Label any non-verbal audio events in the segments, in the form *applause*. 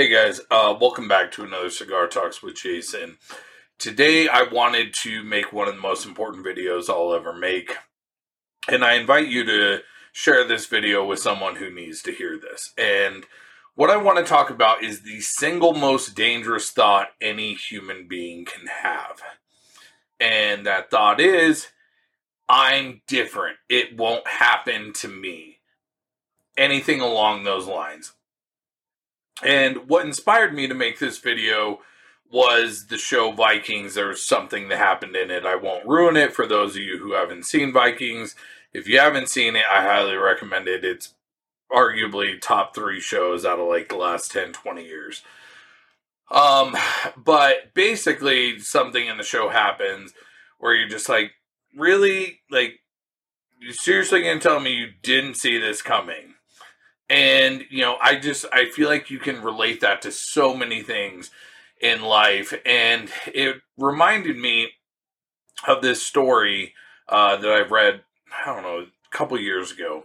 Hey guys, uh, welcome back to another Cigar Talks with Jason. Today I wanted to make one of the most important videos I'll ever make, and I invite you to share this video with someone who needs to hear this. And what I want to talk about is the single most dangerous thought any human being can have. And that thought is, I'm different. It won't happen to me. Anything along those lines. And what inspired me to make this video was the show Vikings. There's something that happened in it. I won't ruin it for those of you who haven't seen Vikings. If you haven't seen it, I highly recommend it. It's arguably top three shows out of like the last 10, 20 years. Um, but basically, something in the show happens where you're just like, really? Like, you seriously gonna tell me you didn't see this coming? And, you know, I just, I feel like you can relate that to so many things in life. And it reminded me of this story uh, that I've read, I don't know, a couple years ago.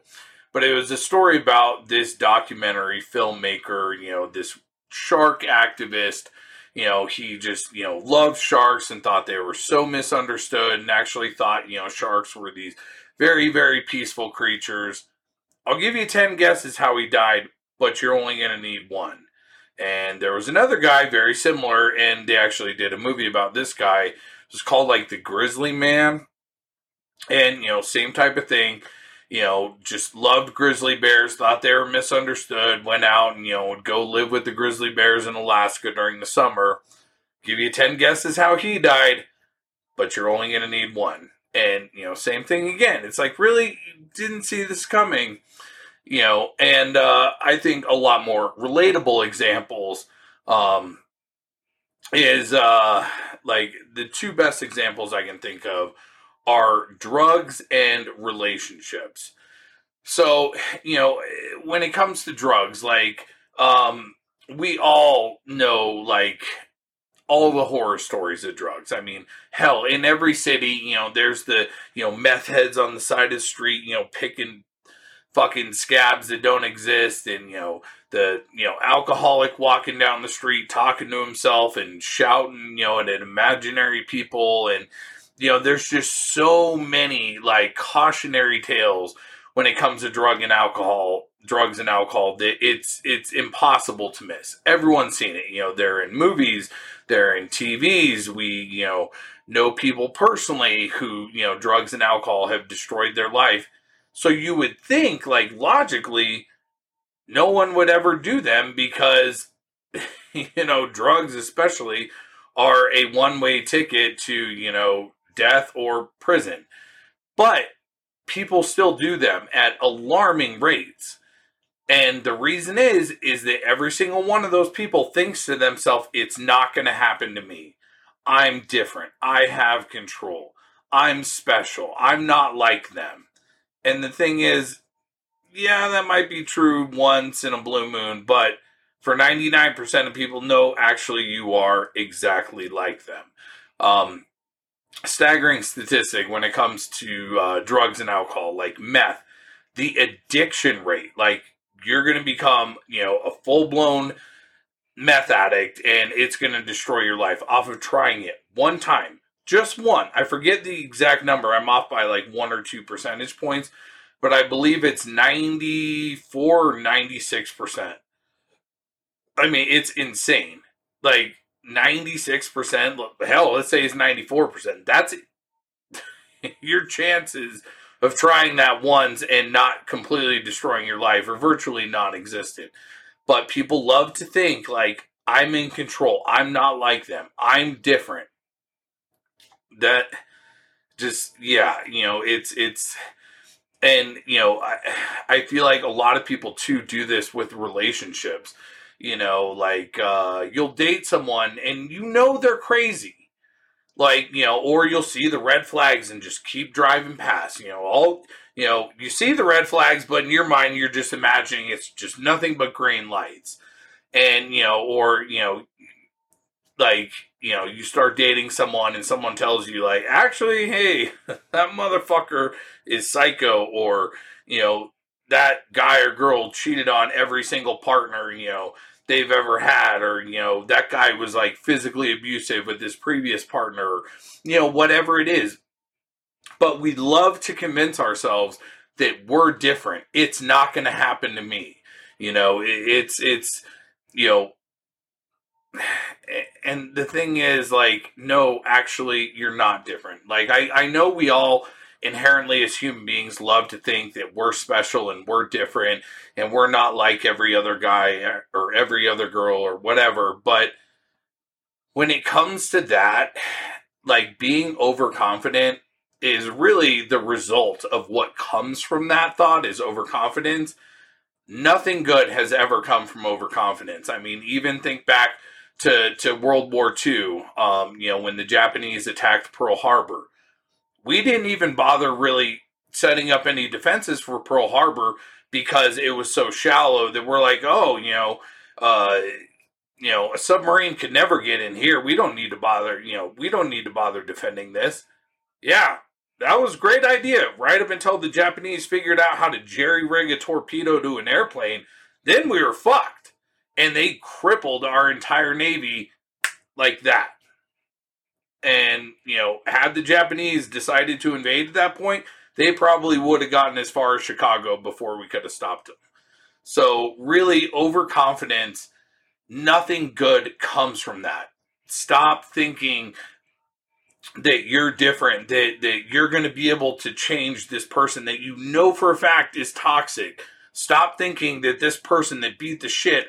But it was a story about this documentary filmmaker, you know, this shark activist. You know, he just, you know, loved sharks and thought they were so misunderstood and actually thought, you know, sharks were these very, very peaceful creatures I'll give you 10 guesses how he died, but you're only going to need one. And there was another guy very similar, and they actually did a movie about this guy. It was called like The Grizzly Man. And, you know, same type of thing. You know, just loved grizzly bears, thought they were misunderstood, went out and, you know, would go live with the grizzly bears in Alaska during the summer. Give you 10 guesses how he died, but you're only going to need one. And, you know, same thing again. It's like, really, didn't see this coming you know, and uh, I think a lot more relatable examples um, is uh, like the two best examples I can think of are drugs and relationships. So, you know, when it comes to drugs, like, um, we all know, like, all the horror stories of drugs. I mean, hell, in every city, you know, there's the, you know, meth heads on the side of the street, you know, picking fucking scabs that don't exist and you know the you know alcoholic walking down the street talking to himself and shouting you know at imaginary people. And you know there's just so many like cautionary tales when it comes to drug and alcohol drugs and alcohol that it's it's impossible to miss. Everyone's seen it. You know they're in movies they're in tvs we you know know people personally who you know drugs and alcohol have destroyed their life so you would think, like, logically, no one would ever do them because, *laughs* you know, drugs, especially, are a one way ticket to, you know, death or prison. But people still do them at alarming rates. And the reason is, is that every single one of those people thinks to themselves, it's not going to happen to me. I'm different. I have control. I'm special. I'm not like them. And the thing is, yeah, that might be true once in a blue moon, but for 99% of people, no, actually, you are exactly like them. Um, staggering statistic when it comes to uh, drugs and alcohol, like meth, the addiction rate, like you're going to become, you know, a full blown meth addict and it's going to destroy your life off of trying it one time just one. I forget the exact number. I'm off by like one or two percentage points, but I believe it's 94 or 96%. I mean, it's insane. Like 96%, hell, let's say it's 94%. That's *laughs* your chances of trying that once and not completely destroying your life are virtually non existent. But people love to think like, I'm in control. I'm not like them. I'm different that just yeah you know it's it's and you know I, I feel like a lot of people too do this with relationships you know like uh you'll date someone and you know they're crazy. Like you know or you'll see the red flags and just keep driving past you know all you know you see the red flags but in your mind you're just imagining it's just nothing but green lights. And you know or you know like you know you start dating someone and someone tells you like actually hey *laughs* that motherfucker is psycho or you know that guy or girl cheated on every single partner you know they've ever had or you know that guy was like physically abusive with his previous partner you know whatever it is. But we love to convince ourselves that we're different. It's not going to happen to me. You know it's it's you know and the thing is like no actually you're not different. Like i i know we all inherently as human beings love to think that we're special and we're different and we're not like every other guy or every other girl or whatever. But when it comes to that like being overconfident is really the result of what comes from that thought is overconfidence. Nothing good has ever come from overconfidence. I mean even think back to to World War II, um, you know, when the Japanese attacked Pearl Harbor. We didn't even bother really setting up any defenses for Pearl Harbor because it was so shallow that we're like, oh, you know, uh, you know, a submarine could never get in here. We don't need to bother, you know, we don't need to bother defending this. Yeah, that was a great idea. Right up until the Japanese figured out how to jerry rig a torpedo to an airplane, then we were fucked and they crippled our entire navy like that. And, you know, had the Japanese decided to invade at that point, they probably would have gotten as far as Chicago before we could have stopped them. So, really, overconfidence, nothing good comes from that. Stop thinking that you're different, that, that you're going to be able to change this person that you know for a fact is toxic. Stop thinking that this person that beat the shit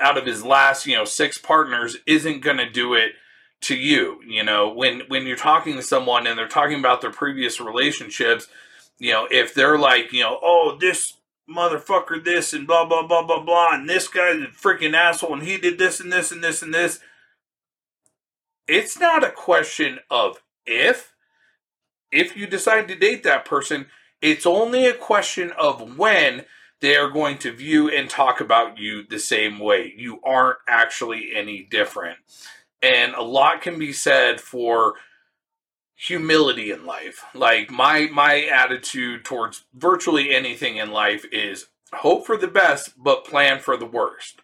out of his last, you know, six partners isn't going to do it to you. You know, when when you're talking to someone and they're talking about their previous relationships, you know, if they're like, you know, oh, this motherfucker this and blah blah blah blah blah and this guy's a freaking asshole and he did this and this and this and this. It's not a question of if if you decide to date that person, it's only a question of when they are going to view and talk about you the same way. You aren't actually any different. And a lot can be said for humility in life. Like my my attitude towards virtually anything in life is hope for the best but plan for the worst.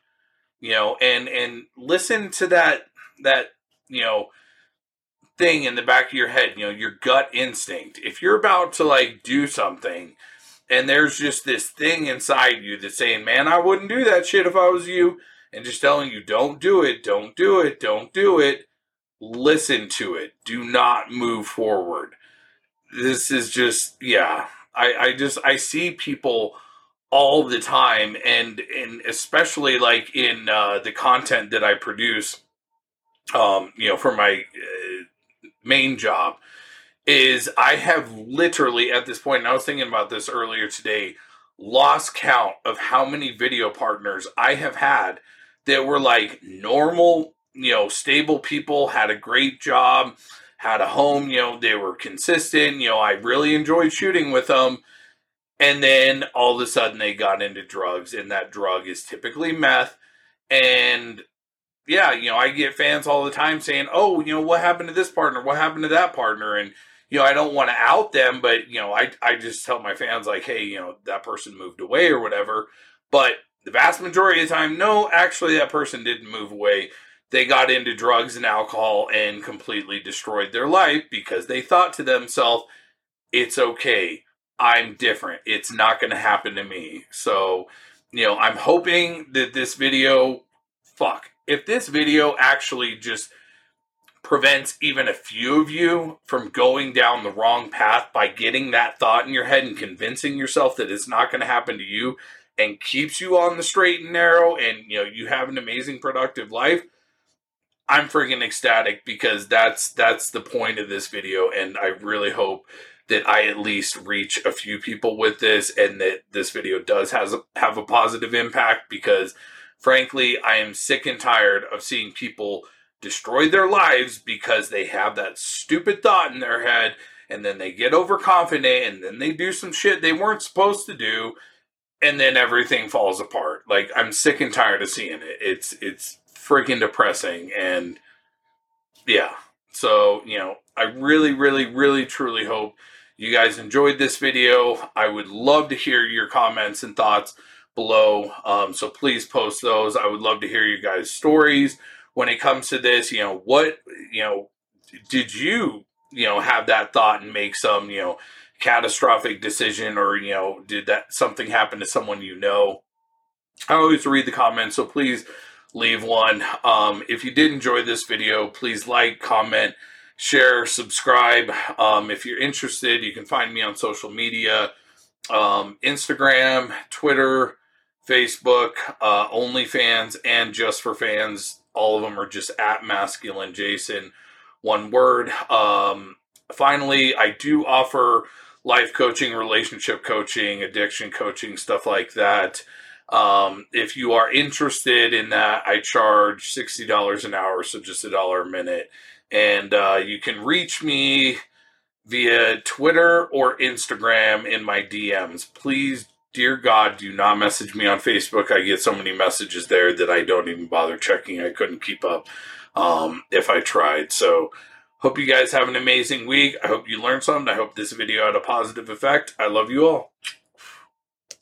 You know, and and listen to that that, you know, thing in the back of your head, you know, your gut instinct. If you're about to like do something and there's just this thing inside you that's saying, "Man, I wouldn't do that shit if I was you," and just telling you, "Don't do it, don't do it, don't do it." Listen to it. Do not move forward. This is just, yeah. I, I just I see people all the time, and and especially like in uh, the content that I produce, um, you know, for my uh, main job is I have literally at this point, and I was thinking about this earlier today, lost count of how many video partners I have had that were like normal, you know, stable people, had a great job, had a home, you know, they were consistent, you know, I really enjoyed shooting with them. And then all of a sudden they got into drugs, and that drug is typically meth. And yeah, you know, I get fans all the time saying, oh, you know, what happened to this partner? What happened to that partner? And you know, I don't want to out them, but you know, I I just tell my fans like, hey, you know, that person moved away or whatever. But the vast majority of the time, no, actually, that person didn't move away. They got into drugs and alcohol and completely destroyed their life because they thought to themselves, it's okay. I'm different. It's not going to happen to me. So, you know, I'm hoping that this video, fuck, if this video actually just prevents even a few of you from going down the wrong path by getting that thought in your head and convincing yourself that it's not going to happen to you and keeps you on the straight and narrow and you know you have an amazing productive life. I'm freaking ecstatic because that's that's the point of this video and i really hope that i at least reach a few people with this and that this video does has a, have a positive impact because frankly i am sick and tired of seeing people destroy their lives because they have that stupid thought in their head and then they get overconfident and then they do some shit they weren't supposed to do and then everything falls apart. Like I'm sick and tired of seeing it. It's it's freaking depressing and yeah. So, you know, I really really really truly hope you guys enjoyed this video. I would love to hear your comments and thoughts below. Um, so please post those. I would love to hear you guys' stories when it comes to this. You know, what, you know, did you, you know, have that thought and make some, you know, catastrophic decision or, you know, did that something happen to someone you know? I always read the comments, so please leave one. Um, if you did enjoy this video, please like, comment, share, subscribe. Um, if you're interested, you can find me on social media um, Instagram, Twitter, Facebook, uh, OnlyFans, and Just for Fans. All of them are just at Masculine Jason, one word. Um, finally, I do offer life coaching, relationship coaching, addiction coaching, stuff like that. Um, if you are interested in that, I charge $60 an hour, so just a dollar a minute. And uh, you can reach me via Twitter or Instagram in my DMs. Please, dear God, do not message me on Facebook. I get so many messages there that I don't even bother checking. I couldn't keep up um, if I tried. So, hope you guys have an amazing week. I hope you learned something. I hope this video had a positive effect. I love you all.